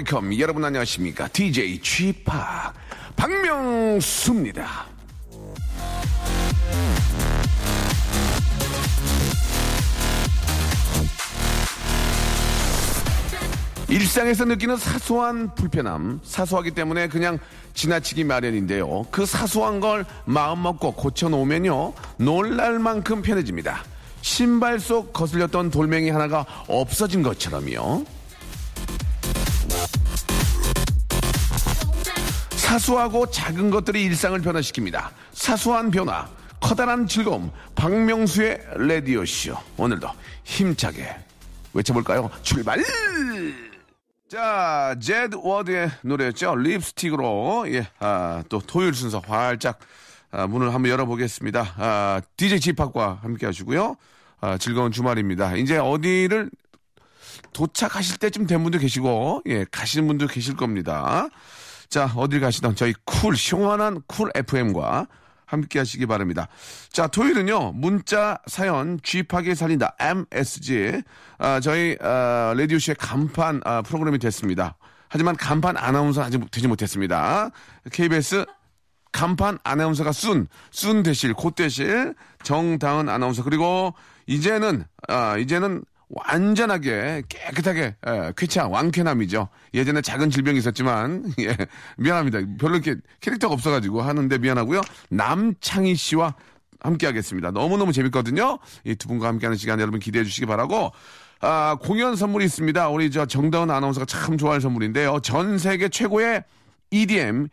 Welcome. 여러분 안녕하십니까? DJ G-Park 박명수입니다. 일상에서 느끼는 사소한 불편함 사소하기 때문에 그냥 지나치기 마련인데요. 그 사소한 걸 마음 먹고 고쳐놓으면요 놀랄 만큼 편해집니다. 신발 속 거슬렸던 돌멩이 하나가 없어진 것처럼요 사소하고 작은 것들이 일상을 변화시킵니다. 사소한 변화, 커다란 즐거움, 박명수의 라디오쇼. 오늘도 힘차게 외쳐볼까요? 출발! 자, 제드 워드의 노래였죠. 립스틱으로, 예, 아, 또 토요일 순서 활짝 아, 문을 한번 열어보겠습니다. 아, DJ 지팍과 함께 하시고요. 아, 즐거운 주말입니다. 이제 어디를 도착하실 때쯤 된 분도 계시고, 예, 가시는 분도 계실 겁니다. 자, 어딜 가시던 저희 쿨, 시원한 쿨 FM과 함께 하시기 바랍니다. 자, 토요일은요, 문자 사연 G-Park이 살린다. MSG. 아, 저희, 아, 라디오쇼의 간판 아, 프로그램이 됐습니다. 하지만 간판 아나운서 아직 되지 못했습니다. KBS 간판 아나운서가 순, 순 되실, 곧 되실 정다은 아나운서. 그리고 이제는, 아, 이제는 완전하게 깨끗하게 예, 쾌차 왕쾌남이죠. 예전에 작은 질병이 있었지만 예, 미안합니다. 별로 이렇게 캐릭터가 없어가지고 하는데 미안하고요. 남창희 씨와 함께하겠습니다. 너무너무 재밌거든요. 이 두 분과 함께하는 시간 여러분 기대해 주시기 바라고 아, 공연 선물이 있습니다. 우리 저 정다은 아나운서가 참 좋아하는 선물인데요. 전 세계 최고의 EDM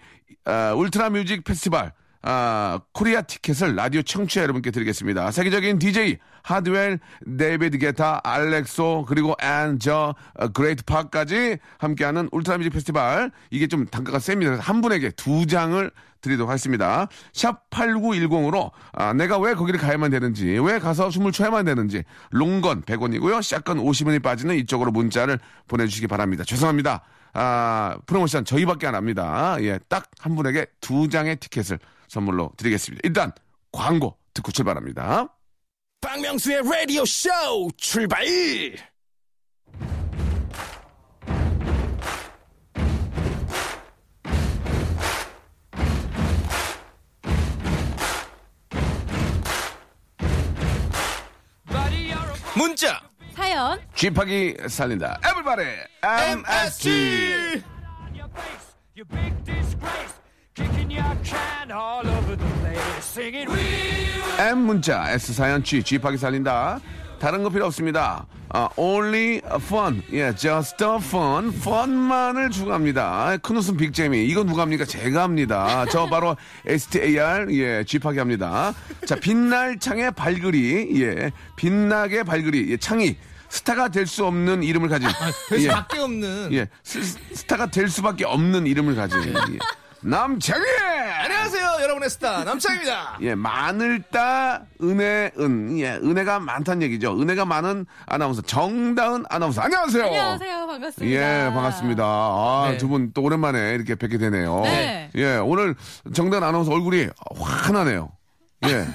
아, 울트라 뮤직 페스티벌 아, 코리아 티켓을 라디오 청취자 여러분께 드리겠습니다. 세계적인 DJ 하드웰, 데이비드 게타, 알레소, 그리고 and 저 Great Park까지 함께하는 울트라 뮤직 페스티벌. 이게 좀 단가가 셉니다. 한 분에게 두 장을 드리도록 하겠습니다. 샵 8910으로 아, 내가 왜 거기를 가야만 되는지, 왜 가서 춤을 춰야만 되는지, long 건 100원이고요. 샷건 50원이 빠지는 이쪽으로 문자를 보내주시기 바랍니다. 죄송합니다. 아, 프로모션 저희밖에 안 합니다. 예, 딱 한 분에게 두 장의 티켓을 선물로 드리겠습니다. 일단 광고 듣고 출발합니다. 박명수의 라디오 쇼 출발! 문자 사연 쥐파기 살린다. 에블바리 MSG. M 문자 S 사연 G G-Park이 살린다. 다른 거 필요 없습니다. 아, only fun. 예, just a fun. fun만을 추구합니다. 큰 웃음 빅재미. 이거 누가 합니까? 제가 합니다. 저 바로 STAR. 예, G-Park이 합니다. 자, 빛날 창의 밝을 희. 예, 빛나게 밝을 희. 예, 창희 스타가 될 수 없는 이름을 가진. 될 예, 수밖에 없는 예, 스, 스타가 될 수밖에 없는 이름을 가진. 예. 남창희! 안녕하세요 여러분의 스타 남창입니다 예, 마늘 따 은혜 은. 예, 은혜가 많다는 얘기죠. 은혜가 많은 아나운서 정다은 아나운서. 안녕하세요. 안녕하세요 반갑습니다. 예, 반갑습니다. 아, 네. 두분 또 오랜만에 이렇게 뵙게 되네요. 네. 예, 오늘 정다은 아나운서 얼굴이 환하네요. 예.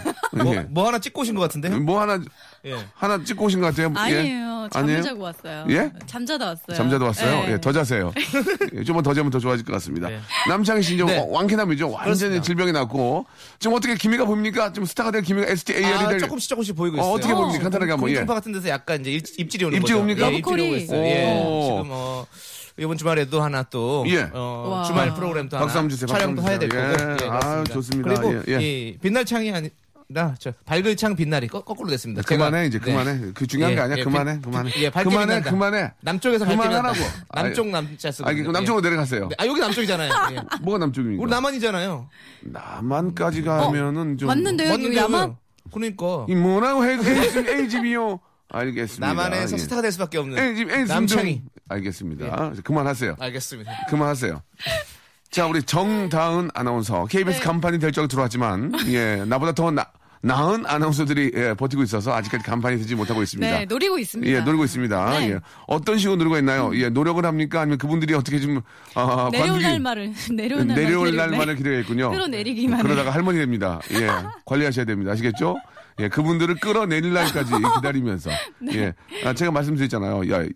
뭐, 예. 뭐 하나 찍고 오신 것 같은데요 뭐 하나 예. 하나 찍고 오신 것 같아요. 아니에요 예. 잠을 자고 왔어요. 예? 잠자다 왔어요. 잠자도 왔어요. 네. 예, 더 자세요. 예, 좀만 더 자면 더 좋아질 것 같습니다. 네. 남창희 씨 이제 네. 왕쾌남이죠. 완전히 그렇습니다. 질병이 났고 지금 어떻게 기미가 보입니까? 좀 스타가 될 기미가 STAR이 아, 될 조금씩 조금씩 보이고 어, 있어요 어 떻게 보입니까? 간단하게 한번, 예. 공중파 같은 데서 약간 이제 입, 입질이 오는 입질 거죠 옵니까? 예, 입질이 오고. 있어요 예. 오. 지금 어 이번 주말에도 하나 또 예. 어, 와. 주말 프로그램도 하나 박수 한번 주세요. 촬영도 해야. 거고 예. 예, 아. 좋습니다. 그리고 예, 예. 이 빛날 창이 아니 나, 저, 밝을 창 빛날이 거, 거꾸로 됐습니다. 그만해 제가- 이제 네. 그만해. 그 중요한 예, 게 아니야. 예, 그만해. 빛- 그만해. 예, 밝게 그만해. 빛난다. 그만해. 남쪽에서 밝게 그만하라고. 남쪽 남자 쓰고. 아, 그 남쪽으로 내려갔어요. 아, 여기 남쪽이잖아요. 예. 뭐가 남쪽입니까? 우리 남한이잖아요. 남한까지 가면은 좀 맞는데요 여기 야만 그러니까 이 뭐라고 해? A집, A집이요. 알겠습니다. 남한에서 예. 스타가 될 수밖에 없는 A집, A집. 남창이. 좀- 알겠습니다. 그만하세요. 알겠습니다. 그만하세요. 자, 우리 정다은 아나운서. KBS 네. 간판이 될 적으로 들어왔지만, 예, 나보다 더 나, 나은 아나운서들이 예, 버티고 있어서 아직까지 간판이 되지 못하고 있습니다. 네, 노리고 있습니다. 예, 노리고 있습니다. 네. 예. 어떤 식으로 노리고 있나요? 예, 노력을 합니까? 아니면 그분들이 어떻게 좀, 아, 내려올 관두기- 날만을 내려올 내려올 날만을 네. 기다리겠군요. 끌어내리기만 해. 그러다가 할머니 됩니다. 예. 관리하셔야 됩니다. 아시겠죠? 예, 그분들을 끌어내릴 날까지 기다리면서. 네. 예. 아, 제가 말씀드렸잖아요. 야, 이-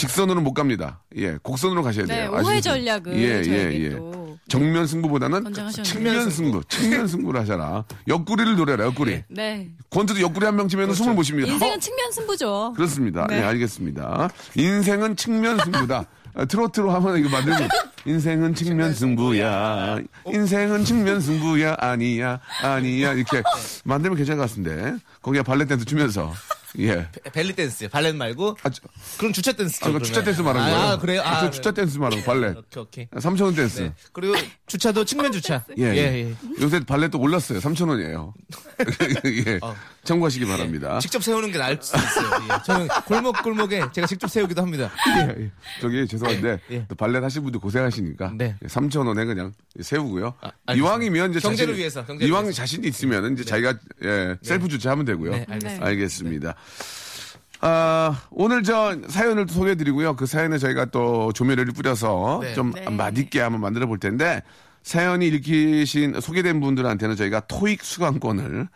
직선으로는 못 갑니다. 예, 곡선으로 가셔야 네, 돼요. 오해 아시겠죠? 전략을 예, 예, 예. 또 정면 승부보다는. 측면 승부, 측면 승부를 하잖아. 옆구리를 노려라, 옆구리. 네. 권투도 옆구리 한 명 치면 숨을 못 쉽니다. 인생은 어? 측면 승부죠. 그렇습니다. 네. 네, 알겠습니다. 인생은 측면 승부다. 아, 트로트로 하면 이거 만들면 인생은 측면 승부야. 인생은 측면 승부야. 아니야. 아니야. 이렇게 만들면 괜찮을 것 같은데. 거기에 발레 댄스 추면서. 예. 벨리 댄스, 발렛 말고. 아, 저, 그럼 주차 댄스. 아, 그 주차 댄스 말하는 거예요? 아, 그래요? 아, 저 주차 댄스 말하는 거, 발레. 오케이, 오케이. 삼천원 댄스. 네. 그리고 주차도 측면 주차. 예, 예. 예. 요새 발레 또 올랐어요. 3,000원이에요. 예. 어. 참고하시기 바랍니다. 직접 세우는 게 나을 수도 있어요. 예. 저는 골목 골목에 제가 직접 세우기도 합니다. 예, 예. 저기 죄송한데 예. 또 발레 하신 분들 고생하시니까 네. 3천 원에 그냥 세우고요. 알겠습니다. 이왕이면 이제 경제를 자신- 위해서, 경제를 이왕 위해서. 자신이 있으면 이제 자기가 예, 셀프 주차하면 되고요. 네, 알겠습니다. 알겠습니다. 아, 오늘 저 사연을 또 소개해드리고요. 그 사연에 저희가 또 조미료를 뿌려서 네. 좀 네. 맛있게 한번 만들어 볼 텐데 사연이 읽히신 소개된 분들한테는 저희가 토익 수강권을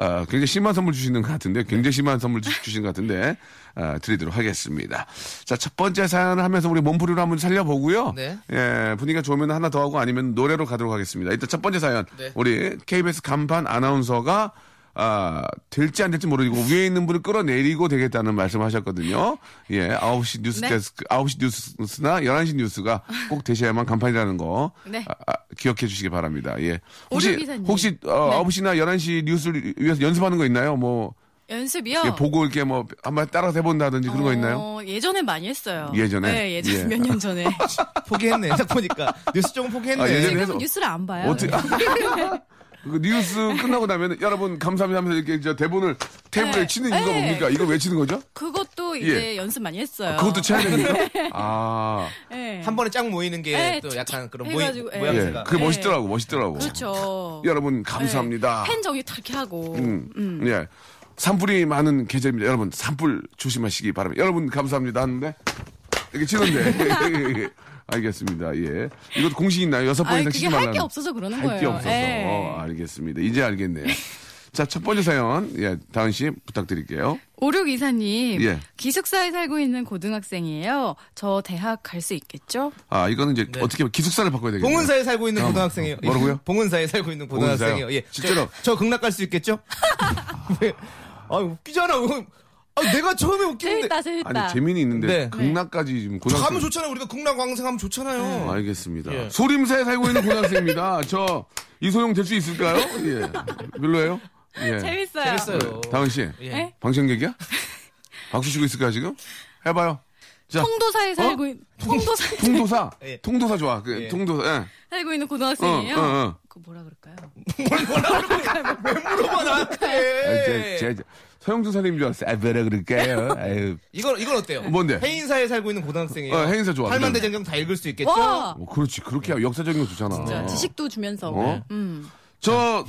어, 굉장히 심한 선물 주시는 것 같은데 굉장히 심한 선물 주- 주신 것 같은데 어, 드리도록 하겠습니다. 자 첫 번째 사연을 하면서 우리 몸풀이로 한번 살려보고요. 네. 예 분위기가 좋으면 하나 더 하고 아니면 노래로 가도록 하겠습니다. 일단 첫 번째 사연 네. 우리 KBS 간판 아나운서가 아, 될지 안 될지 모르고 위에 있는 분을 끌어내리고 되겠다는 말씀하셨거든요. 예, 9시 뉴스 네. 데스크, 9시 뉴스나 11시 뉴스가 꼭 되셔야만 간판이라는 거 네. 아, 아, 기억해 주시기 바랍니다. 예. 혹시. 혹시 어, 네. 9시나 11시 뉴스를 위해서 연습하는 거 있나요? 뭐 연습이요. 이렇게 보고 이렇게 뭐 한번 따라서 해본다든지 그런 거 있나요? 어, 예전에 많이 했어요. 예전에? 네, 예전 예. 몇년 전에. 포기했네. 딱 보니까 뉴스 조금 포기했네. 아, 예전에 지금 해서- 뉴스를 안 봐요. 어떻게 그 뉴스 끝나고 나면 여러분 감사합니다 하면서 이렇게 저 대본을 테이블에 네. 치는 이유가 네. 뭡니까? 이걸 왜 치는 거죠? 그것도 이제 연습 많이 했어요. 그것도 쳐야 됩니까? 아, 네. 한 번에 쫙 모이는 게 네, 또 약간 그런 해가지고, 모임 예. 예, 모양새가. 그게 네. 멋있더라고, 멋있더라고. 그렇죠. 여러분 감사합니다. 네. 펜 정리 탁 하고. 음, 음. 예. 산불이 많은 계절입니다. 여러분, 산불 조심하시기 바랍니다. 여러분, 감사합니다. 하는데, 이렇게 치는데. 알겠습니다. 예. 이것도 공식 있나요? 여섯 아, 번 이상 그게 치지 할 말라는. 게 없어서 그러는 할 거예요. 게 없어서. 예. 어, 알겠습니다. 이제 알겠네요. 자, 첫 번째 사연, 예, 다은 씨 부탁드릴게요. 오륙 이사님, 예. 기숙사에 살고 있는 고등학생이에요. 저 대학 갈 수 있겠죠? 아, 이거는 이제 네. 어떻게 보면 기숙사를 바꿔야 되겠네요. 봉은사에 살고 있는 어, 고등학생이에요. 어, 뭐라고요? 봉은사에 살고 있는 고등학생이에요. 봉은사요? 예. 실제로? 저, 저 극락 갈 수 있겠죠? 왜? 아, 웃기잖아. 아, 내가 처음에 웃기는데. 재밌다, 재밌다. 아니, 재미는 있는데, 네. 극락까지 지금 고등학생. 가면 좋잖아요. 우리가 극락 왕생 하면 좋잖아요. 알겠습니다. 예. 소림사에 살고 있는 고등학생입니다. 저 이소영 될 수 있을까요? 예. 별로예요? 예. 재밌어요. 재밌어요. 다은 씨, 예. 네? 방청객이야? 박수 치고 있을까요 지금? 해봐요. 자, 통도사에 살고 있는 통도사에 통도사, 예. 통도사 좋아. 그 예. 통도사. 예. 살고 있는 고등학생이에요. 어, 어, 어. 그 뭐라 그럴까요? 물어봐, 아, 나한테. 제, 제, 제, 서영준 선생님 줄 알았어. 아, 뭐라 그럴까요? 아유. 이건, 이건 어때요? 뭔데? 해인사에 살고 있는 고등학생이에요. 어, 해인사 좋아. 팔만대장경 다 읽을 수 있겠죠? 와! 어, 그렇지. 그렇게 역사적인 거 좋잖아. 진짜 지식도 주면서. 어? 음. 저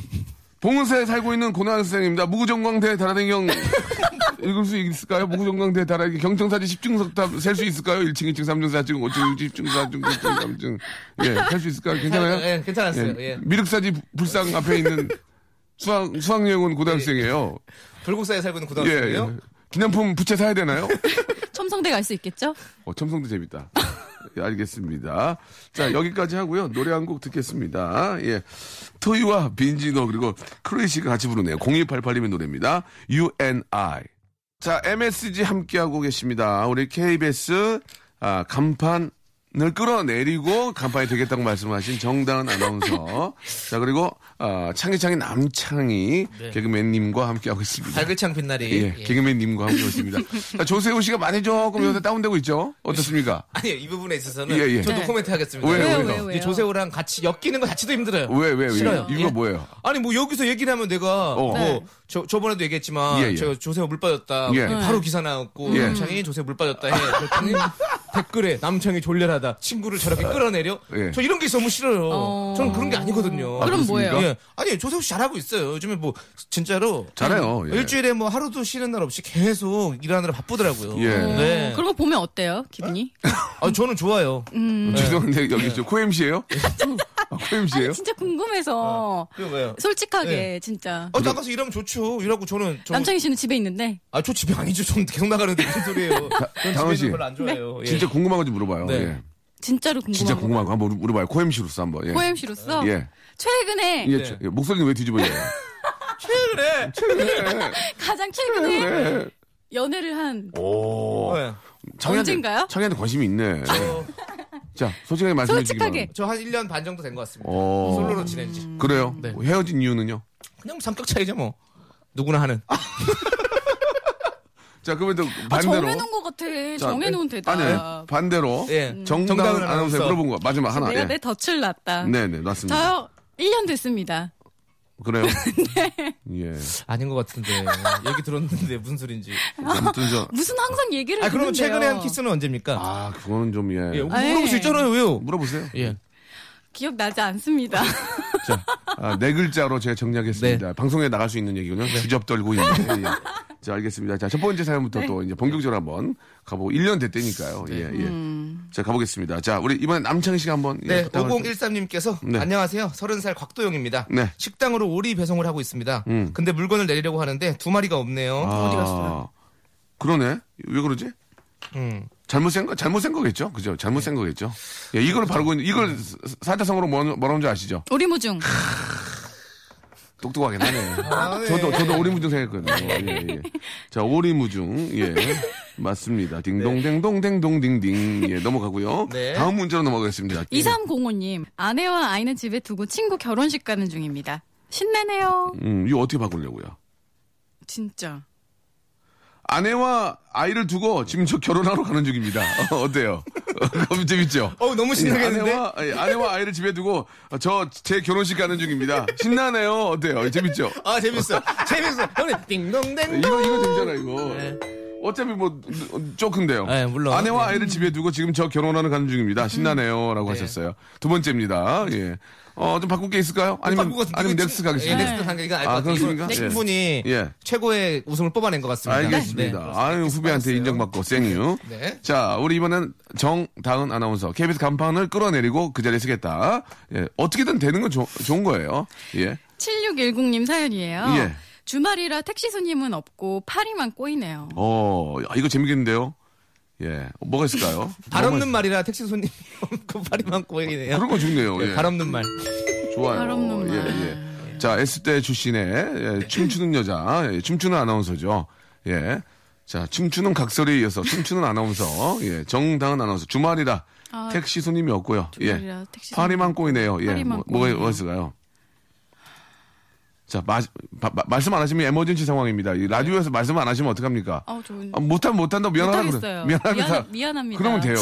봉은사에 살고 있는 고등학생입니다. 무구정광대 다라댕경 읽을 수 있을까요? 무구정광대 다라댕경 경청사지 10중석탑 셀수 있을까요? 1층, 2층, 3층, 4층, 5층, 6층, 7층, 4층, 9층, 3층. 예, 할수 있을까요? 괜찮아요? 예, 괜찮았어요. 예. 예. 미륵사지 불상 앞에 있는 수학, 수학여행 온 고등학생이에요. 불국사에 살고 있는 예, 고등학생이에요. 예. 기념품 부채 사야 되나요? 첨성대 갈 수 있겠죠? 어, 첨성도 재밌다. 예, 알겠습니다. 자, 여기까지 하고요. 노래 한 곡 듣겠습니다. 예. 토이와 빈지노 그리고 크로이시가 같이 부르네요. 0288님의 노래입니다. You and I. 자, MSG 함께하고 계십니다. 우리 KBS 아, 간판 을 끌어내리고 간판이 되겠다고 말씀하신 정다은 아나운서. 자, 그리고 아, 창희창희 남창희 개그맨님과 함께하고 있습니다. 발글창 빛나리. 예, 예. 개그맨님과 함께 있습니다. 자, 조세호 씨가 많이 조금 요새 다운되고 있죠? 어떻습니까? 아니요, 이 부분에 있어서는 예, 예. 저도 네. 코멘트 하겠습니다. 왜요, 왜요, 왜요? 왜요, 조세호랑 같이 엮이는 거 자체도 힘들어요. 왜, 왜, 왜? 싫어요. 이유가 예? 뭐예요? 아니 뭐 여기서 얘기를 하면 내가 어. 뭐 네. 저, 저번에도 얘기했지만 예, 예. 저 조세호 물 빠졌다 예. 바로 기사 나왔고 예. 남창이 조세호 물 빠졌다 해 댓글에 남창이 졸렬하다. 친구를 저렇게 끌어내려. 예. 저 이런 게 너무 싫어요. 어. 저는 그런 게 아니거든요. 그럼 뭐예요? 예. 아니 조세호 씨 잘하고 있어요. 요즘에 뭐 진짜로 잘해요, 예. 일주일에 뭐 하루도 쉬는 날 없이 계속 일하느라 바쁘더라고요. 예. 네. 그런 거 보면 어때요, 기분이? 아, 저는 좋아요. 음. 죄송한데 여기 저 코엠씨예요? 아, 코엠씨예요? 아니, 진짜 궁금해서. 왜요? 솔직하게, 네. 진짜. 아, 나가서 일하면 좋죠. 일하고 저는 저, 남창희 씨는 집에 있는데. 아, 저 집에 아니죠. 저는 계속 나가는데 무슨 소리예요. 장원 씨. 별로 안 좋아해요. 예. 진짜 궁금한 거좀 물어봐요. 네. 예. 진짜로 궁금한 진짜 거. 궁금한 거 한번 물어봐요. 코엠씨로서 한번. 예. 코엠씨로서. 예. 최근에. 예, 네. 목소리는 왜 뒤집어져요? 최근에 가장 최근에. 네. 연애를 한. 오. 네. 언젠가요? 청이한테 관심이 있네. 저, 자, 솔직하게 말씀해 주시기 솔직하게. 바랍니다. 저 한 1년 반 정도 된 것 같습니다. 오. 솔로로 지낸 지. 그래요? 네. 뭐 헤어진 이유는요? 그냥 뭐 성격 차이죠, 뭐. 누구나 하는. 자, 그러면 또 아, 반대로. 정해놓은 것 같아. 자, 정해놓은 대답. 아니, 반대로. 예. 정다은 정다은 아나운서에 아나운서. 물어본 거. 마지막 하나. 내가 예. 내 덫을 놨다. 네네, 맞습니다. 저요, 1년 됐습니다. 그래요? 네. 예. 아닌 것 같은데. 얘기 들었는데 무슨 소린지. 아무튼 저, 무슨 항상 얘기를 아, 그러면 듣는데요. 최근에 한 키스는 언제입니까? 아, 그거는 좀, 예. 예, 아, 물어볼 수 예. 있잖아요, 왜요? 물어보세요. 예. 기억나지 않습니다. 자, 아, 네 글자로 제가 정리하겠습니다. 네. 방송에 나갈 수 있는 얘기군요. 주접 떨고 있는. 예. 자, 알겠습니다. 자, 첫 번째 사연부터 또 이제 본격적으로 한번 가보고 1년 됐다니까요. 예, 예. 자, 가보겠습니다. 자, 우리 이번엔 남창희 씨가 한번. 예, 네, 부탁을 5013님께서 네. 안녕하세요. 30살 곽도영입니다. 네. 식당으로 오리 배송을 하고 있습니다. 음. 근데 물건을 내리려고 하는데 두 마리가 없네요. 아, 어디 갔어요? 그러네. 왜 그러지? 음. 잘못 센 거, 잘못 센 거겠죠? 그죠? 잘못 센 거겠죠? 예, 이걸 바르고 있는, 이걸 사자성어로 뭐, 뭐라는 줄 아시죠? 오리무중. 똑똑하긴 하네. 아, 네. 저도, 저도 오리무중 생각했거든요. 예, 예. 자, 오리무중. 예. 맞습니다. 딩동댕동댕동딩딩. 예, 넘어가고요. 네. 다음 문제로 넘어가겠습니다. 예. 2305님, 아내와 아이는 집에 두고 친구 결혼식 가는 중입니다. 신나네요. 음, 이거 어떻게 바꾸려고요? 진짜. 아내와 아이를 두고 지금 저 결혼하러 가는 중입니다. 어, 어때요? 너무 재밌죠? 어우, 너무 신나겠는데? 아내와, 예, 아내와 아이를 집에 두고 저 제 결혼식 가는 중입니다. 신나네요. 어때요? 재밌죠? 아, 재밌어. 재밌어. 형님, 띵동댕동. 이거 이거 재밌잖아 이거. 네. 어차피 뭐 조금데요. 네, 물론. 아내와 네. 아이를 집에 두고 지금 저 결혼하는 가는 중입니다. 신나네요라고 네. 하셨어요. 두 번째입니다. 예. 어, 좀 바꿀 게 있을까요? 아니면 아니면 친- 가겠습니다. 예, 이거 알것 아. 그렇습니까? 이거 예. 충분히 예. 최고의 웃음을 뽑아낸 것 같습니다. 알겠습니다. 네. 아유, 후배한테. 인정받고 생유. 네. 자, 우리 이번엔 정다은 아나운서. KBS 간판을 끌어내리고 그 자리에 쓰겠다. 예. 어떻게든 되는 건 좋- 좋은 거예요. 예. 7610님 사연이에요. 예. 주말이라 택시 손님은 없고 파리만 꼬이네요. 어, 야, 이거 재밌겠는데요? 예. 뭐가 있을까요? 발 없는 말이라 택시 손님 그 발이만 꼬이네요. 그런 거 좋네요. 예. 발 없는 말. 좋아요. 발 없는 말. 예, 예. 자, S대 출신의 예, 춤추는 여자, 예, 춤추는 아나운서죠. 예. 자, 춤추는 각설에 이어서 춤추는 아나운서, 예, 정다은 아나운서. 주말이라 아, 택시 손님이 없고요. 주말이라 예. 택시 파리만 꼬이네요. 예. 파리만 뭐, 꼬이네요. 뭐가 있을까요? 자, 마, 바- 마- 말씀 안 하시면 에머전시 상황입니다. 이 라디오에서 말씀 안 하시면 어떡합니까? 어, 좋은. 아, 못하면 못한다고 미안하다. 그래. 미안하다. 미안- 미안 합니다. 그러면 돼요.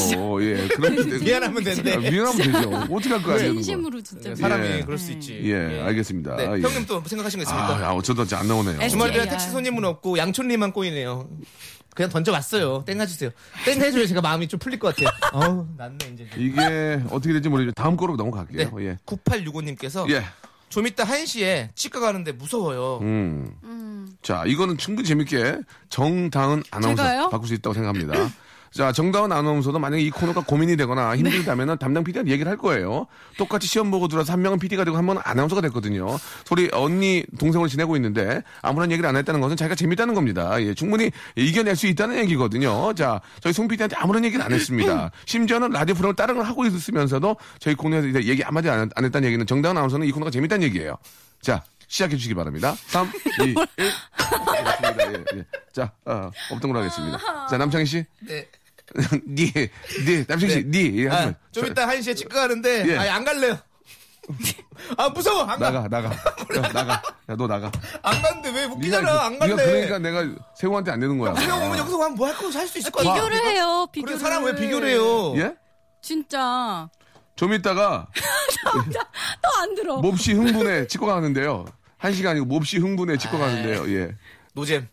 예. 그러면 돼. 미안하면 된대. 아, 미안하면 되죠. 어떻게 할 거야. 진심으로 진짜. 사람이 예. 그럴 수 있지. 예, 알겠습니다. 네, 예. 형님 또 생각하신 거 있습니까? 아, 야, 저도 안 나오네요. 야. 택시 손님은 없고 양촌리만 꼬이네요. 그냥 던져봤어요. 땡 해주세요. 땡 해줘야 제가 마음이 좀 풀릴 것 같아요. 어우, 낫네, 이제. 이게 어떻게 될지 모르지만 다음 거로 넘어갈게요. 네. 예. 9865님께서 예. 좀 이따 1시에 치과 가는데 무서워요. 음. 자, 이거는 충분히 재밌게 정다은 아나운서 제가요? 바꿀 수 있다고 생각합니다. 자, 정다은 아나운서도 만약에 이 코너가 고민이 되거나 힘들다면 담당 PD한테 얘기를 할 거예요. 똑같이 시험 보고 들어서 한 명은 PD가 되고 한 명은 아나운서가 됐거든요. 소리 언니, 동생을 지내고 있는데 아무런 얘기를 안 했다는 것은 자기가 재밌다는 겁니다. 예, 충분히 이겨낼 수 있다는 얘기거든요. 자, 저희 송 PD한테 아무런 얘기를 안 했습니다. 심지어는 라디오 프로그램을 다른 걸 하고 있으면서도 저희 코너에서 이제 얘기 한마디 안, 안 했다는 얘기는 정다은 아나운서는 이 코너가 재밌다는 얘기예요. 자, 시작해 주시기 바랍니다. 3, 2, 1. 그렇습니다. 예, 예. 자, 어, 없던 걸로 하겠습니다. 자, 남창희 씨. 네. 니, 니, 남창희 씨, 니. 예, 아. 좀 이따 1시에 치과 가는데, 예. 아니, 안 갈래요. 아, 무서워. 안 가. 나가, 나가. 야, 나가. 야, 너 나가. 안 가는데 왜 웃기잖아. 안 네가 갈래. 그러니까 내가 세호한테 안 되는 거야. 그냥 오면 여기서 하면 뭐할거할수 있을 것 같아. 비교를 해요. 비교를. 그래, 사람 왜 비교를 해요? 예? 진짜. 좀 있다가 또 안 들어. 몹시 흥분해 치과 가는데요. 한 시간이고 몹시 흥분해 치과 가는데요. 예. 노잼.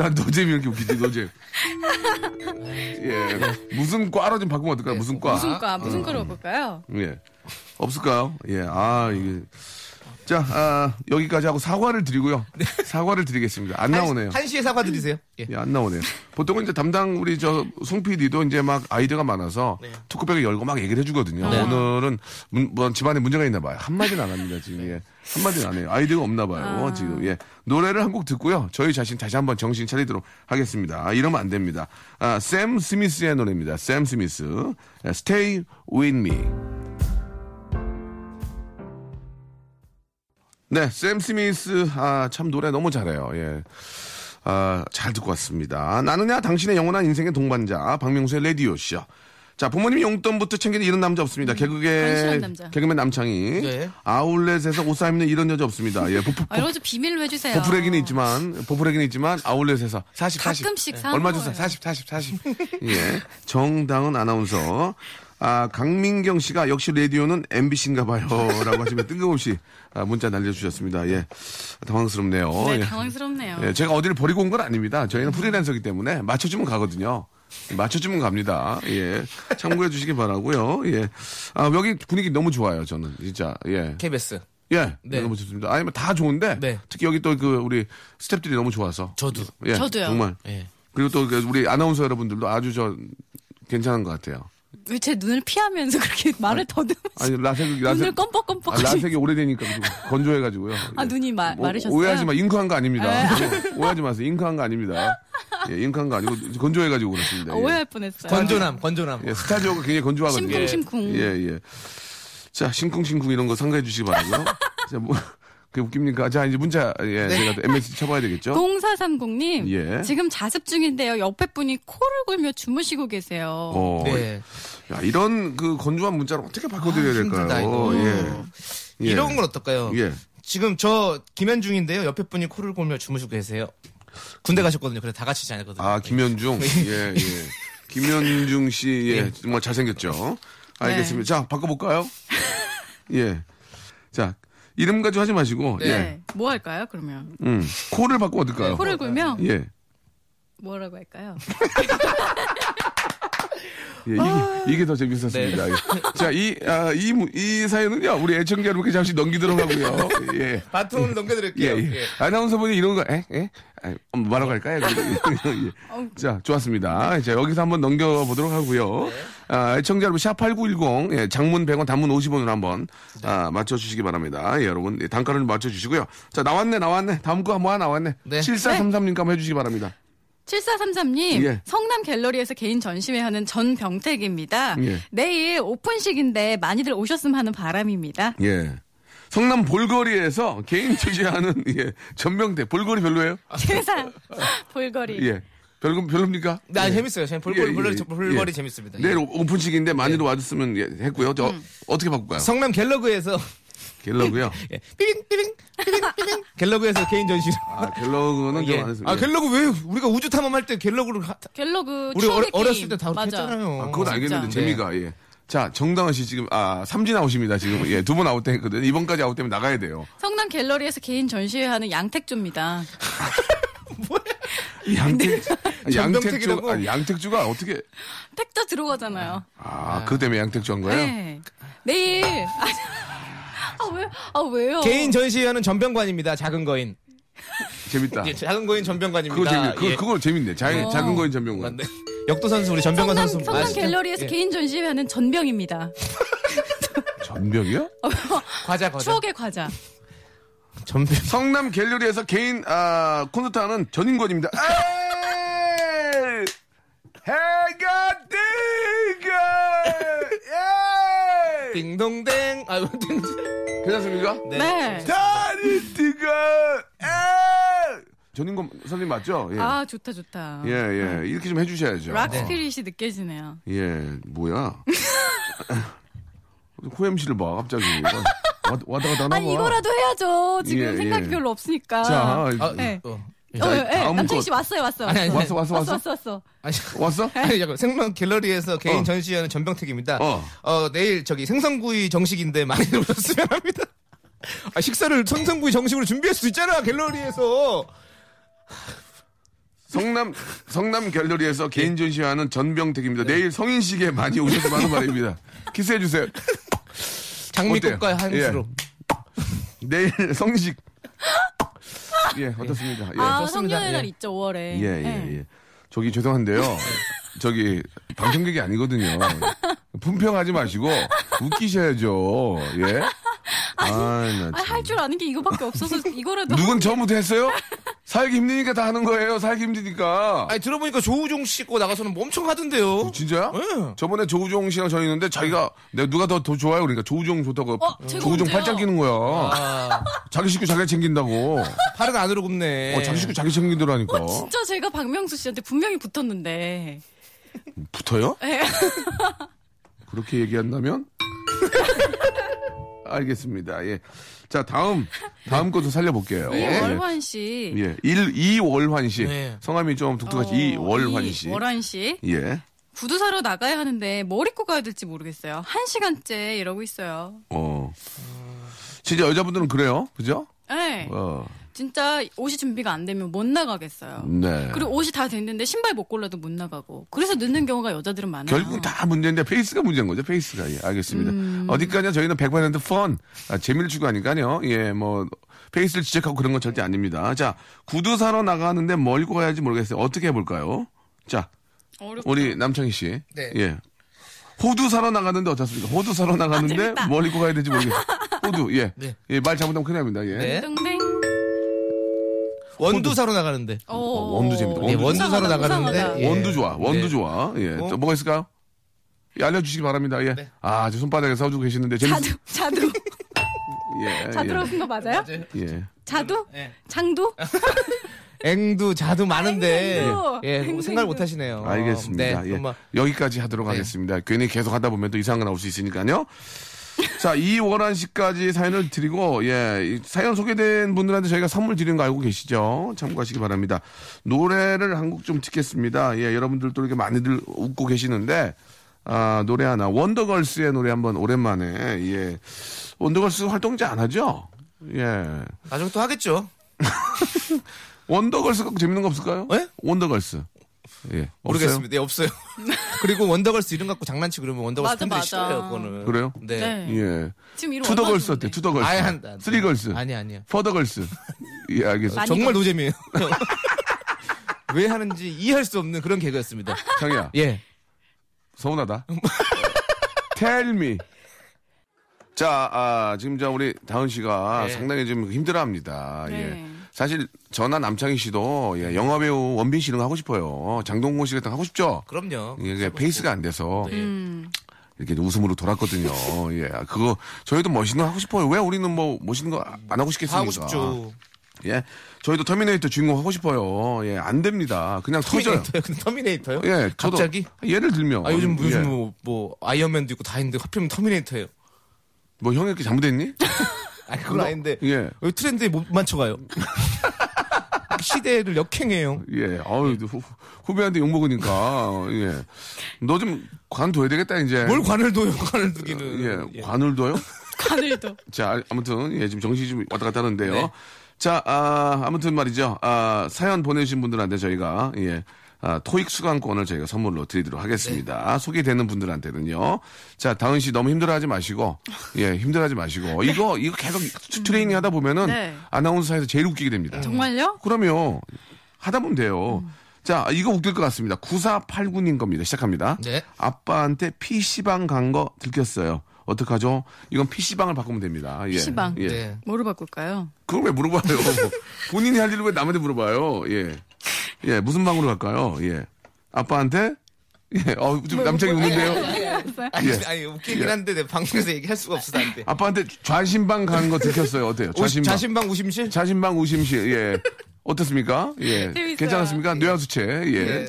난 노잼이 이렇게 웃기지, 노잼. 예. 무슨 과로 좀 바꾸면 어떨까요? 무슨 과? 무슨 과, 무슨 과로 볼까요? 예. 없을까요? 예. 아, 이게. 자, 아, 여기까지 하고 사과를 드리고요. 사과를 드리겠습니다. 안 나오네요. 한 시에 사과 드리세요. 예. 예, 안 나오네요. 보통은 이제 담당 우리 저송 PD도 이제 막 아이디어가 많아서 네. 토크백을 열고 막 얘기를 해주거든요. 오늘은 문, 뭐 집안에 문제가 있나 봐요. 한마디는 안 합니다, 지금. 예. 한마디는 안 해요. 아이디어가 없나 봐요, 지금. 예. 노래를 한 곡 듣고요. 저희 자신 다시 한번 정신 차리도록 하겠습니다. 아, 이러면 안 됩니다. 아, 샘 스미스의 노래입니다. 샘 스미스. 예, Stay with me. 네, 샘 스미스, 아, 참 노래 너무 잘해요. 예. 아, 잘 듣고 왔습니다. 나느냐, 당신의 영원한 인생의 동반자, 박명수의 레디오쇼. 자, 부모님이 용돈부터 챙기는 이런 남자 없습니다. 개그계, 간신한 남자. 개그맨 남창희. 네. 아울렛에서 옷 사입는 이런 여자 없습니다. 예, 보프, 아, 이런 거좀 비밀로 해주세요. 보풀에기는 있지만, 보풀에기는 있지만, 아울렛에서 40, 40. 가끔씩 사는 얼마. 주세요? 40, 40, 40. 예. 정다은 아나운서. 아, 강민경 씨가 역시 라디오는 MBC인가 봐요. 라고 하시면 뜬금없이 아, 문자 날려주셨습니다. 예. 당황스럽네요. 네, 예. 당황스럽네요. 예, 제가 어디를 버리고 온 건 아닙니다. 저희는 프리랜서기 때문에 맞춰주면 가거든요. 맞춰주면 갑니다. 예. 참고해 주시기 바라고요 예. 아, 여기 분위기 너무 좋아요, 저는. 진짜. 예. KBS. 예. 네. 너무 좋습니다. 아니면 다 좋은데. 네. 특히 여기 또 그 우리 스탭들이 너무 좋아서. 저도. 예. 저도요. 정말. 예. 그리고 또그 우리 아나운서 여러분들도 아주 저 괜찮은 것 같아요. 왜 제 눈을 피하면서 그렇게 말을 더듬으시 아니 라섹이 눈을 라섹 껌뻑껌뻑 아, 라섹이 오래되니까 건조해가지고요. 아, 눈이 마- 뭐, 마르셨어요? 오해하지 마. 잉크한 거 아닙니다. 어, 오해하지 마세요. 잉크한 거 아닙니다. 예, 잉크한 거 아니고 건조해가지고 그렇습니다. 아, 예. 오해할 뻔했어요. 건조남, 건조남. 예, 스타디오가 굉장히 건조하거든요. 심쿵심쿵. 예, 예. 자, 심쿵심쿵 이런 거 상가해 주시기 바라고요. 자, 뭐, 그게 웃깁니까? 자, 이제 문자, 예, 제가 또 MSG 쳐봐야 되겠죠? 0430님, 예. 지금 자습 중인데요. 옆에 분이 코를 골며 주무시고 계세요. 어, 네. 야, 이런 그 건조한 문자를 어떻게 바꿔드려야 아, 힘들다, 될까요? 이거. 예. 예. 이런 건 어떨까요? 예. 지금 저 김현중인데요. 옆에 분이 코를 골며 주무시고 계세요. 군대 가셨거든요. 그래서 다 같이 자거든요. 아, 김현중. 예, 예. 김현중 씨, 예, 정말 잘생겼죠. 알겠습니다. 자, 바꿔볼까요? 예. 자, 이름 가지고 하지 마시고, 예. 네. 뭐 할까요, 그러면? 음, 코를 바꾸면 어떨까요? 코를 골며 예. 뭐라고 할까요? 예, 이게, 이게 더 재밌었습니다. 예. 자, 이, 아, 이, 무- 이 사연은요, 우리 애청자 여러분께 잠시 넘기도록 하고요. 예. 바톤을 예, 넘겨드릴게요. 예. 예. 아나운서분이 이런 거, 에? 에? 아, 음, 말하고 갈까요? 예. 자, 좋았습니다. 자, 여기서 한번 넘겨보도록 하고요. 아, 애청자 여러분, 샵8910, 예, 장문 100원, 단문 50원으로 한번, 아, 맞춰주시기 바랍니다. 예, 여러분, 예, 단가를 좀 맞춰주시고요. 자, 나왔네, 나왔네. 다음 거 뭐 하나 나왔네. 네. 7433님께 한번 해주시기 바랍니다. 7433님, 예. 성남 갤러리에서 개인 전시회 하는 전병택입니다. 예. 내일 오픈식인데 많이들 오셨으면 하는 바람입니다. 예. 성남 볼거리에서 개인 취재하는, 예, 전병대. 볼거리 별로예요? 세상 볼거리. 예. 별로, 별로입니까? 나 예. 재밌어요. 저 볼거리, 예, 볼거리, 예, 볼거리 예. 재밌습니다. 내일 예. 오- 오픈식인데 와줬으면 예, 했고요. 저, 어떻게 바꿀까요? 성남 갤러그에서 갤러고요. 예. 삐빙 삐빙 삐빙 삐빙 갤러그에서 개인 전시. 아, 갤러그는 좀 예. 안 했습니다. 아 갤러그 왜 우리가 우주 탐험할 때 갤러그를 하- 갤러그 우리 추억의 어렸, 게임. 을때 다. 했잖아요. 아, 그건 알겠는데 진짜. 재미가 예. 자 정당원 씨 지금 아 삼진 아웃입니다 지금 예 두 번 아웃됐거든요 이번까지 아웃되면 나가야 돼요 성남 갤러리에서 개인 전시회 하는 양택조입니다. 양택 양택주? 아니, 양택주가 어떻게 택도 들어가잖아요. 아 그것 때문에 양택주 한 거예요? 네. 내일 아, 아, 왜? 아 왜요? 개인 전시회하는 전병관입니다. 작은 거인. 재밌다. 예, 작은 거인 전병관입니다. 그거 재밌 그거 예. 그거 재밌네. 자, 어. 작은 거인 전병관. 맞네. 역도 선수 우리 전병관 성남, 선수 성남 아시죠? 갤러리에서 예. 개인 전시회 하는 전병입니다. 전병이요? 과자 과자. 추억의 과자. 전병. 성남 갤러리에서 개인 아 콘서트 하는 전인권입니다. 에이! 해가 뜨고 예! 띵동댕. 아유 띵. 괜찮습니까? 네. 달이 뜨고 에! 전인권 선생님 맞죠? 예. 아 좋다 좋다. 예, 예. 이렇게 좀 해주셔야죠. 락 스피릿이 느껴지네요. 예, 뭐야. 호엠씨를 봐, 갑자기. 와, 왔다 갔다 하나 아니 봐. 이거라도 해야죠. 지금 예, 생각이 예. 별로 없으니까. 자, 아, 네. 어. 어, 예, 예. 다음 남창희 거- 씨 왔어요, 왔어요. 아니, 아니, 왔어, 왔어, 왔어? 왔어, 왔어. 아니, 왔어? 아니, 잠깐. 생명 갤러리에서 개인 어. 전시회하는 전병택입니다. 어. 어. 내일 저기 생선구이 정식인데 많이 오셨으면 합니다. 아, 식사를 생선구이 정식으로 준비할 수 있잖아, 갤러리에서. 성남 성남 갤러리에서 개인 전시하는 전병택입니다. 내일 성인식에 많이 오셨으면 하는 바람입니다. 키스해 주세요. 장미꽃과 어때요? 향수로. 내일 성식. 예, 어떻습니까? 예. 아. 성년의 날 예. 있죠, 5월에. 예, 예, 예. 저기 죄송한데요. 저기 방청객이 아니거든요. 품평하지 마시고 웃기셔야죠. 예. 아, 나 아, 참. 할줄 아는 게 이거밖에 없어서 이거라도. 누군 처음부터 했어요? 살기 힘드니까 다 하는 거예요. 살기 힘드니까. 아니 들어보니까 조우종 씨 거 나가서는 뭐 엄청 하던데요. 진짜야? 예. 저번에 조우종 씨랑 저 있는데 자기가 내가 누가 더, 더 좋아요? 그러니까 조우종 좋다고 어, 조우종? 팔짱 끼는 거야. 아, 자기 식구 자기가 챙긴다고. 팔은 안으로 굽네. 어, 자기 식구 자기 챙기더라니까. 어, 진짜 제가 박명수 씨한테 분명히 붙었는데. 붙어요? 예. 그렇게 얘기한다면? 알겠습니다. 예. 자, 다음, 다음 것도 살려볼게요. 예. 이월환 씨. 예. 일, 이월환 씨. 네. 성함이 좀 독특하지. 어, 이월환 씨. 이월환 씨. 예. 구두 사러 나가야 하는데 뭐 입고 가야 될지 모르겠어요. 한 시간째 이러고 있어요. 어. 진짜 여자분들은 그래요. 그죠? 네. 어. 진짜 옷이 준비가 안 되면 못 나가겠어요. 네. 그리고 옷이 다 됐는데 신발 못 골라도 못 나가고. 그래서 늦는 경우가 여자들은 많아요. 결국은 다 문제인데 face가 문제인 거죠. face가. 예, 알겠습니다. 음. 어디까지나 저희는 100% fun, 아, 재미를 추구하니까요. 예, 뭐 face를 지적하고 그런 건 절대 아닙니다. 자, 구두 사러 나가는데 뭘 입고 가야지 모르겠어요. 어떻게 해볼까요? 자, 어렵다. 우리 남창희 씨. 네. 예. 호두 사러 나가는데 어떻습니까? 호두 사러 나가는데 재밌다. 뭘 입고 가야 될지 모르겠어요. 호두, 예. 네. 예, 말 잘못하면 큰일 납니다. 예. 네. 땡땡. 원두 사러 나가는데. 어, 원두 재밌다. 예, 원두 원두 사러 이상하다, 나가는데. 이상하다. 예. 원두 좋아. 원두 네. 좋아. 예. 어? 또 뭐가 있을까요? 예, 알려주시기 바랍니다. 예. 네. 아, 저 손바닥에 써주고 계시는데 재밌 자두, 자두. 예. 자두라는 거 맞아요? 예. 자두? 예. 장두? 앵두, 자두 많은데. 앵두. 예, 앵두. 생각을 못 하시네요. 알겠습니다. 네, 예. 정말. 여기까지 하도록 네. 하겠습니다. 괜히 계속 하다 보면 또 이상한 거 나올 수 있으니까요. 자, 이원한 씨까지 사연을 드리고, 예, 이 사연 소개된 분들한테 저희가 선물 드리는 거 알고 계시죠? 참고하시기 바랍니다. 노래를 한 곡 좀 듣겠습니다. 예, 여러분들도 이렇게 많이들 웃고 계시는데, 아, 노래 하나. 원더걸스의 노래 한번 오랜만에, 예. 원더걸스 활동 이제 안 하죠? 예. 나중에 또 하겠죠. 원더걸스 갖고 재밌는 거 없을까요? 예? 원더걸스. 예. 모르겠습니다. 네, 없어요. 그리고 원더걸스 이름 갖고 장난치고 그러면 원더걸스 맞아, 팬들이 맞아. 싫어요, 그거는. 그래요? 네. 네. 예. 지금 이름 투더걸스 어때? 투더걸스. 아예 한다. 쓰리걸스. 아니, 아니요. 퍼더걸스. 예, 알겠습니다. 정말 걸- 노잼이에요. 왜 하는지 이해할 수 없는 그런 개그였습니다. 창희야, 예. 서운하다. Tell me. 자, 아, 지금 저 우리 다은 씨가 네. 상당히 좀 힘들어 합니다. 네. 예. 사실 저나 남창희 씨도 예, 영화배우 원빈 씨 이런 거 하고 싶어요. 장동건 씨 같은 거 하고 싶죠? 그럼요. 이게 face가 안 돼서 네. 음. 이렇게 웃음으로 돌았거든요. 예. 그거 저희도 멋있는 거 하고 싶어요. 왜 우리는 뭐 멋있는 거 안 하고 싶겠습니까? 하고 싶죠. 예. 저희도 터미네이터 주인공 하고 싶어요. 예. 안 됩니다. 그냥 터져요. 터미네이터요? 근데 터미네이터요? 예. 저도 갑자기? 예를 들면. 아, 요즘 무슨 예. 뭐, 뭐, 아이언맨도 있고 다 있는데 하필이면 터미네이터예요. 뭐 형이 이렇게 잘못했니? 아, 그건 아닌데. 예. 왜 트렌드에 못 맞춰가요? 시대를 역행해요. 예. 어우, 후, 후배한테 욕먹으니까. 예. 너 좀 관둬야 되겠다, 이제. 뭘 관을 둬요, 관을 두기는. 예. 관을 둬요? 가늘도. 자, 아무튼, 예, 지금 정신이 좀 왔다 갔다 하는데요. 네. 자, 아, 아무튼 말이죠. 아, 사연 보내주신 분들한테 저희가, 예, 아, 토익 수강권을 저희가 선물로 드리도록 하겠습니다. 네. 소개되는 분들한테는요. 자, 다은 씨 너무 힘들어하지 마시고, 예, 힘들어하지 마시고, 이거, 이거 계속 트레이닝 하다 보면은 네. 아나운서에서 제일 웃기게 됩니다. 정말요? 그러면 하다 보면 돼요. 자, 이거 웃길 것 같습니다. 9489님 겁니다. 시작합니다. 네. 아빠한테 PC방 간 거 들켰어요. 어떡하죠? 이건 PC방을 바꾸면 됩니다. 예. PC방. 예. 네. 뭐로 바꿀까요? 그걸 왜 물어봐요? 본인이 할 일을 왜 남한테 물어봐요? 예. 예, 무슨 방으로 갈까요? 예. 아빠한테? 예, 어, 좀 남창이 웃는데요? 아니, 예. 아니, 웃기긴 한데, 내 방송에서 얘기할 수가 안 돼. 아빠한테 좌신방 간거 들켰어요. 어때요? 좌신방. 자신방 우심실? 자신방 우심실. 예. 어떻습니까? 예. 재밌어요. 괜찮았습니까? 뇌하수체. 예. 예.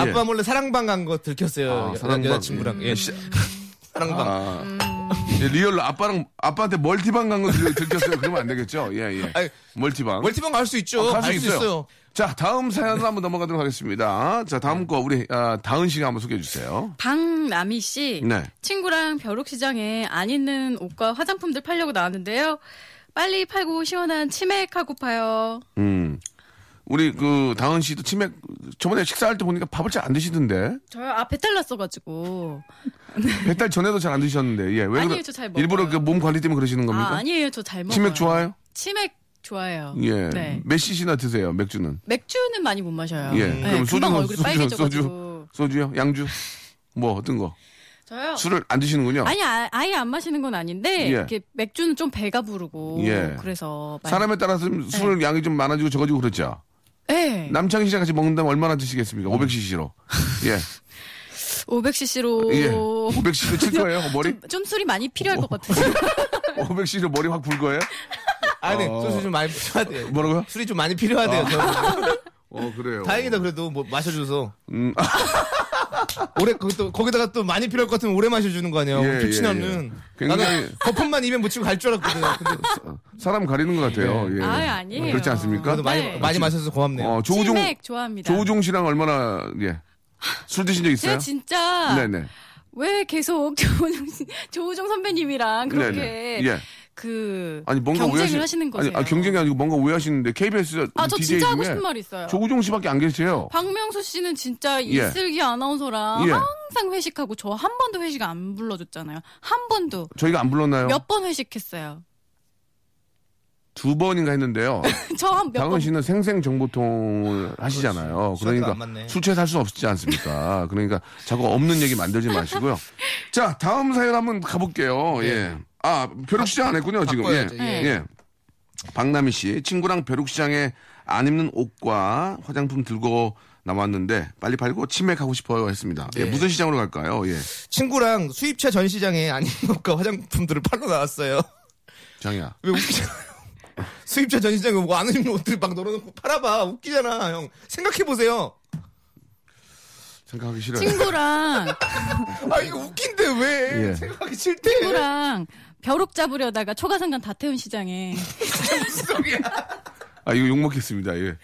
아빠 몰래 사랑방 간 거 들켰어요. 아, 여- 사랑방. 여자친구랑. 예. 사랑방. 아, 예, 리얼로 아빠랑 아빠한테 멀티방 간 거 들켰어요. 그러면 안 되겠죠? 예, 예. 아니, 멀티방. 멀티방 갈 수 있죠. 갈수갈수 있어요. 있어요. 자, 다음 사연으로 한번 넘어가도록 하겠습니다. 자, 다음 거 우리 아, 다은 씨가 한번 소개해 주세요. 방남희 씨. 네. 친구랑 벼룩시장에 안 입는 옷과 화장품들 팔려고 나왔는데요. 빨리 팔고 시원한 치맥 하고 파요. 음. 우리 그 다은 씨도 치맥 저번에 식사할 때 보니까 밥을 잘 안 드시던데 저요? 아, 배탈 났어가지고. 배달 전에도 잘 안 드셨는데 예 왜 아니에요? 저잘 먹어요. 일부러 그 몸 관리 때문에 그러시는 겁니까? 아, 아니에요. 저 잘 먹어요. 치맥 좋아요? 치맥 좋아해요. 예. 네. 몇 cc나 드세요 맥주는? 맥주는 많이 못 마셔요. 예. 네, 그럼 소주는 소주, 빨개져가지고. 소주요? 양주? 뭐 어떤 거? 저요? 술을 안 드시는군요. 아니, 아, 아예 안 마시는 건 아닌데, 예. 이렇게 맥주는 좀 배가 부르고. 예. 그래서. 많이- 사람에 따라서 술 양이 좀 많아지고 적어지고 그렇죠. 네. 남창희 씨랑 같이 먹는다면 얼마나 드시겠습니까? 500cc로. 예. 500cc로. 예. 500cc 칠 거예요? 머리? 좀, 좀 술이 많이 필요할 것 같아요. 500cc 머리 확 불 거예요? 아니, 어. 소주 좀 많이 필요하대요. 뭐라고요? 술이 좀 많이 필요하대요. 저는. 어, 그래요. 다행이다 그래도 뭐 마셔줘서. 음, 오래 거기 거기다가 또 많이 필요할 것 같으면 오래 마셔주는 거 아니에요. 예, 좋지나는. 예, 예. 굉장히- 나는 거품만 입에 묻히고 갈 줄 알았거든요. 근데 사람 가리는 것 같아요. 예. 아유, 아니에요. 그렇지 않습니까? 그래도 많이 네. 많이 마셔서 고맙네요. 어, 조우종, 치맥 좋아합니다. 조우종 씨랑 얼마나, 예. 술 드신 적 있어요? 제가 진짜. 네네. 왜 계속 조우종, 씨- 조우종 선배님이랑 그렇게. 네네. 예. 그. 아니, 뭔가 경쟁을 오해하시 하시는 아니, 거세요. 아, 경쟁이 아니고 뭔가 오해하시는데, KBS 아, 저 DJ 진짜 하고 싶은 말 있어요. 조우종 씨밖에 안 계세요. 박명수 씨는 진짜 예. 이슬기 아나운서랑 예. 항상 회식하고 저 한 번도 회식 안 불러줬잖아요. 한 번도. 저희가 안 불렀나요? 몇 번 회식했어요. 두 번인가 했는데요. 저한몇 장은 번. 씨는 생생 정보통을 하시잖아요. 그렇지. 그러니까 취해 살수 없지 않습니까? 그러니까 자꾸 없는 얘기 만들지 마시고요. 자, 다음 사연 한번 가볼게요. 예. 아, 벼룩시장 안 했군요, 지금. 예. 바꿔야죠. 예. 예. 박남희 씨, 친구랑 벼룩시장에 안 입는 옷과 화장품 들고 나왔는데 빨리 팔고 치맥하고 싶어요 했습니다. 예, 네. 무슨 시장으로 갈까요? 예. 친구랑 수입차 전시장에 아닌 것과 화장품들을 팔러 나왔어요. 장이야. 왜 웃기잖아요. 수입차 전시장에 뭐 안 입는 옷들 막 널어놓고 팔아봐. 웃기잖아, 형. 생각해보세요. 생각하기 싫어요. 친구랑 아, 이거 웃긴데 왜? 예. 생각하기 싫대. 친구랑 벼룩 잡으려다가 초가상간 다태운 시장에 아, 이거 욕 먹겠습니다. 예. 왜요?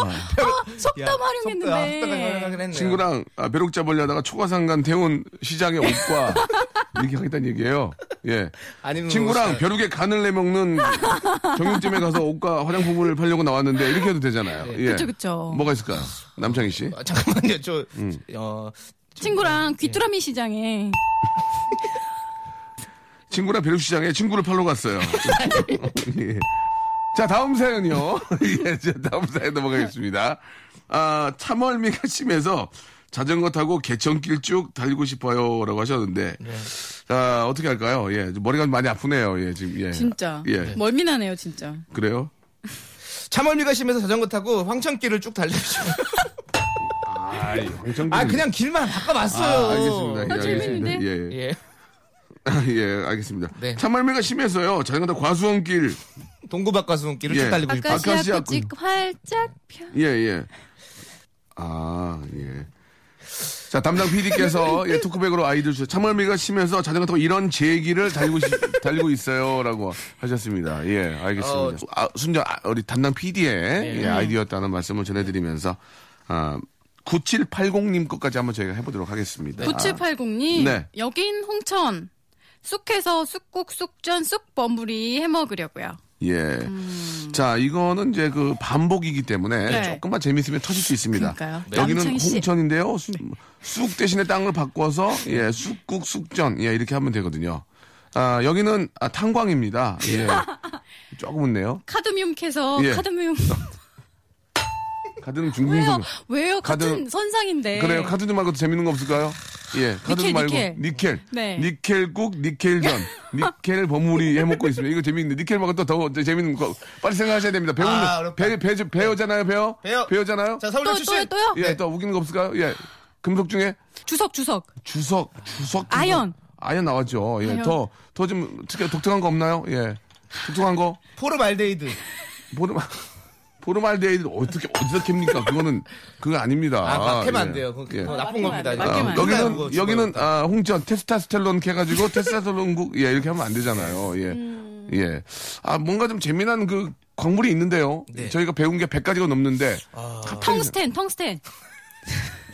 아, 속담 활용했는데. 했네. 친구랑 아, 벼룩 잡으려다가 초가상간 태운 시장의 옷과 이렇게 하겠다는 얘기예요. 예. 아니면 친구랑 뭐, 벼룩에 간을 내먹는 정육점에 가서 옷과 화장품을 팔려고 나왔는데 이렇게 해도 되잖아요. 예. 그쵸, 그쵸. 뭐가 있을까요? 남창희 씨. 아, 잠깐만요, 저, 음. 어, 친구랑 귀뚜라미 시장에 친구랑 벼룩 시장에 친구를 팔러 갔어요. 예. 자, 다음 사연이요. 예, 자, 다음 사연 넘어가겠습니다. 아, 참얼미가 심해서 자전거 타고 개천길 쭉 달리고 싶어요. 라고 하셨는데. 자, 어떻게 할까요? 예, 머리가 많이 아프네요. 예, 지금, 예. 진짜 예. 멀미나네요 진짜. 그래요? 참얼미가 심해서 자전거 타고 황천길을 쭉 달리고 싶어요. 아, 황천길. 아, 그냥 길만 바꿔봤어요. 아, 알겠습니다. 예, 아, 알겠습니다. 재밌는데? 예, 예. 예. 예, 알겠습니다. 네. 참말미가 심해서요. 자전거 타고 과수원길. 동구박가수길을 예. 쭉 달리고 싶어요. 아카시아 아카시아 꽃이 활짝 펴. 예, 예. 아, 예. 자, 담당 PD께서 예, 토크백으로 아이들 주세요. 참말미가 심해서 자전거 타고 이런 제기를 달리고, 시- 달리고 있어요. 라고 하셨습니다. 예, 알겠습니다. 어, 아, 순전 아, 우리 담당 PD의 예, 아이디어였다는 말씀을 전해드리면서, 아, 9780님 것까지 한번 저희가 해보도록 하겠습니다. 9780님 네. 여긴 홍천 쑥해서 쑥국 쑥전 쑥 버무리 해 먹으려고요. 예. 자, 이거는 이제 그 반복이기 때문에 음. 네. 조금만 재밌으면 터질 수 있습니다. 그러니까요. 여기는 남창희 씨. 네. 홍천인데요. 수- 쑥 대신에 땅을 바꿔서 예, 쑥국 쑥전 예, 이렇게 하면 되거든요. 아, 여기는 아, 탄광입니다. 예. 조금 웃네요. 카드뮴 캐서 예. 카드뮴 카드는 왜요? 중궁성. 왜요? 같은 카드- 선상인데. 그래요. 카드 좀 말고 더 재밌는 거 없을까요? 예, 카드 니켈, 말고 니켈. 니켈. 네. 니켈국, 니켈전, 니켈 버무리 해 먹고 있습니다. 이거 재밌는데 니켈 말고 또더 재밌는 거 빨리 생각하셔야 됩니다. 배우는 아, 어렵다. 배, 배, 배우잖아요, 배워? 배워. 배우잖아요. 자, 서울대 또, 출신. 또요, 또요? 예, 또 웃기는 거 없을까요? 예. 금속 중에 주석, 주석. 주석, 주석. 금속. 아연. 아연 나왔죠. 예. 더, 더 좀 특히 독특한 거 없나요? 예. 독특한 거? 포름알데히드. 포르마, 포름알데히드 어떻게, 어디서 캡니까? 그거는, 그거 아닙니다. 아, 막 캐면 안 예. 돼요. 그거, 예. 그거 나쁜 겁니다. 아, 안 돼요. 여기는, 그거 여기는. 아, 홍천, 테스토스테론 캐가지고, 테스토스테론국, 예, 이렇게 하면 안 되잖아요. 예. 음. 예. 아, 뭔가 좀 재미난 그 광물이 있는데요. 네. 저희가 배운 게 100가지가 넘는데, 텅스텐, 텅스텐.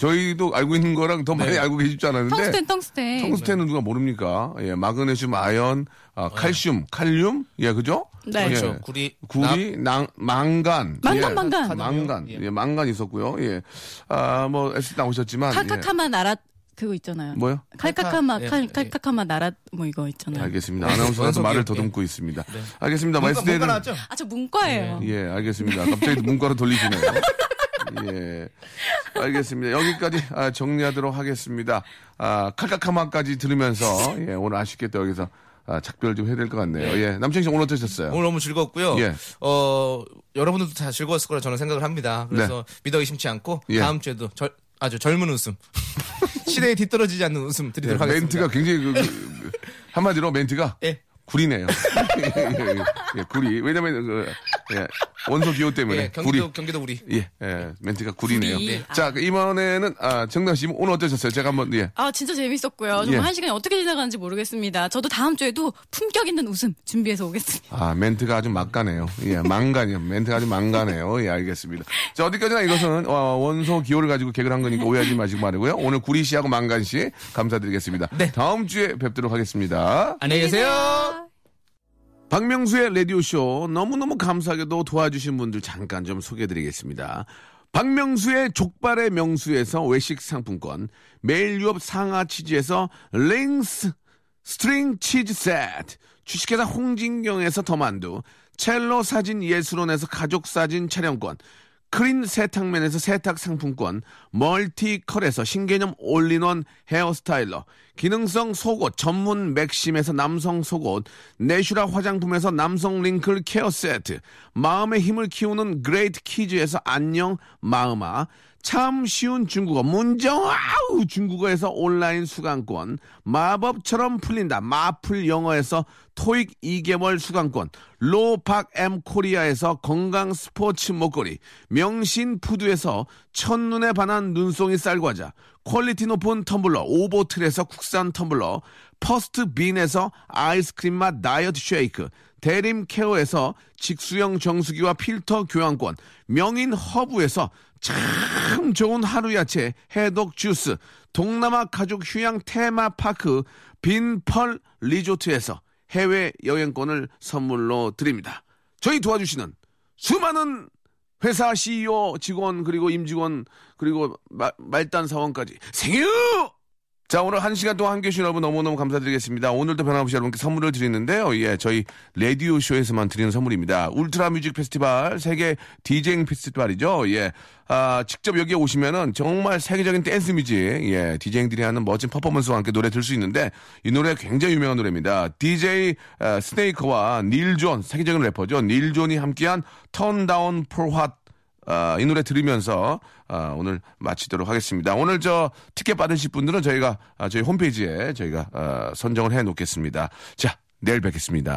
저희도 알고 있는 거랑 더 많이 알고 계시지 않았는데, 텅스텐, 텅스텐. 텅스텐은 누가 모릅니까? 예, 마그네슘, 아연, 아, 칼슘, 칼륨, 예, 그죠? 네. 그렇죠. 예. 구리 구리, 낭, 망간. 망간, 예. 망간. 망간. 예. 예, 망간 있었고요. 예. 아, 뭐, S 나오셨지만. 칼카카마 나라 그거 있잖아요. 예. 뭐요? 칼카카마 칼 예, 칼카카마 나라 뭐 이거 있잖아요. 알겠습니다. 아나운서가 원석이요. 말을 예. 더듬고 있습니다. 네. 알겠습니다. 마이스테이는. 문과 나왔죠? 아 저 문과예요. 예, 알겠습니다. 갑자기 문과로 돌리시네요. 예. 알겠습니다. 여기까지 아, 정리하도록 하겠습니다. 아, 칼카카마까지 들으면서, 예, 오늘 아쉽게 또 여기서 아, 작별 좀 해야 될 것 같네요. 예. 남창희 씨 오늘 어떠셨어요? 오늘 너무 즐거웠고요. 예. 어, 여러분들도 다 즐거웠을 거라 저는 생각을 합니다. 그래서 믿어 의심치 않고 예. 다음 주에도 절- 아주 젊은 웃음. 시대에 뒤떨어지지 않는 웃음 예, 드리도록 하겠습니다. 멘트가 굉장히 그, 그, 그, 한마디로 멘트가 예. 구리네요. 예, 예, 예, 구리. 왜냐면 그, 예, 원소 기호 때문에 예, 구리. 경기도 경기도 우리. 예, 예, 멘트가 구리네요. 구리. 네. 자, 이번에는 아, 정당 씨 오늘 어떠셨어요? 제가 한 번 예. 아 진짜 재밌었고요. 정말 예. 한 시간이 어떻게 지나가는지 모르겠습니다. 저도 다음 주에도 품격 있는 웃음 준비해서 오겠습니다. 아, 멘트가 아주 막가네요. 예, 망가네요. 멘트가 아주 망가네요. 예, 알겠습니다. 자, 어디까지나 이것은 어, 원소 기호를 가지고 개그를 한 거니까 오해하지 마시고 말이고요. 오늘 구리 씨하고 망간 씨 감사드리겠습니다. 네. 다음 주에 뵙도록 하겠습니다. 안녕히 계세요. 박명수의 라디오쇼 너무너무 감사하게도 도와주신 분들 잠깐 좀 소개해드리겠습니다. 박명수의 족발의 명수에서 외식 상품권, 매일 유업 상하 치즈에서 링스 스트링 치즈 세트, 주식회사 홍진경에서 더만두, 첼로 사진 예술원에서 가족 사진 촬영권, 크린 세탁면에서 세탁 상품권, 멀티컬에서 신개념 all-in-one hair styler, 기능성 속옷 전문 맥심에서 남성 속옷, 내슈라 화장품에서 남성 wrinkle care 세트, 마음의 힘을 키우는 그레이트 키즈에서 안녕 마음아, 참 쉬운 중국어 문정아 중국어에서 온라인 수강권 마법처럼 풀린다 마풀 영어에서 토익 2개월 수강권 로팍 엠 코리아에서 건강 스포츠 목걸이 명신 푸드에서 첫눈에 반한 눈송이 쌀과자 퀄리티 높은 텀블러 오보틀에서 국산 텀블러 퍼스트 빈에서 아이스크림 맛 다이어트 쉐이크 대림 케어에서 직수형 정수기와 필터 교환권 명인 허브에서 참 좋은 하루 야채 해독 주스 동남아 가족 휴양 테마파크 빈펄 리조트에서 해외 여행권을 선물로 드립니다. 저희 도와주시는 수많은 회사 CEO 직원 그리고 임직원 그리고 마- 말단 사원까지 thank you 자, 오늘 한 시간 동안 함께 해주신 여러분 너무너무 감사드리겠습니다. 오늘도 변함없이 여러분께 선물을 드리는데요. 예, 저희 라디오쇼에서만 드리는 선물입니다. 울트라 뮤직 페스티벌, 세계 디제잉 페스티벌이죠. 예. 아, 직접 여기에 오시면은 정말 세계적인 dance music, 예, DJing들이 하는 멋진 퍼포먼스와 함께 노래 들 수 있는데 이 노래 굉장히 유명한 노래입니다. DJ 아, Snake와 Lil Jon, 세계적인 래퍼죠. Lil Jon이 함께한 Turn Down for What, 아, 이 노래 들으면서 아, 오늘 마치도록 하겠습니다. 오늘 저 티켓 받으실 분들은 저희가 아, 저희 홈페이지에 저희가 아, 선정을 해 놓겠습니다. 자, 내일 뵙겠습니다.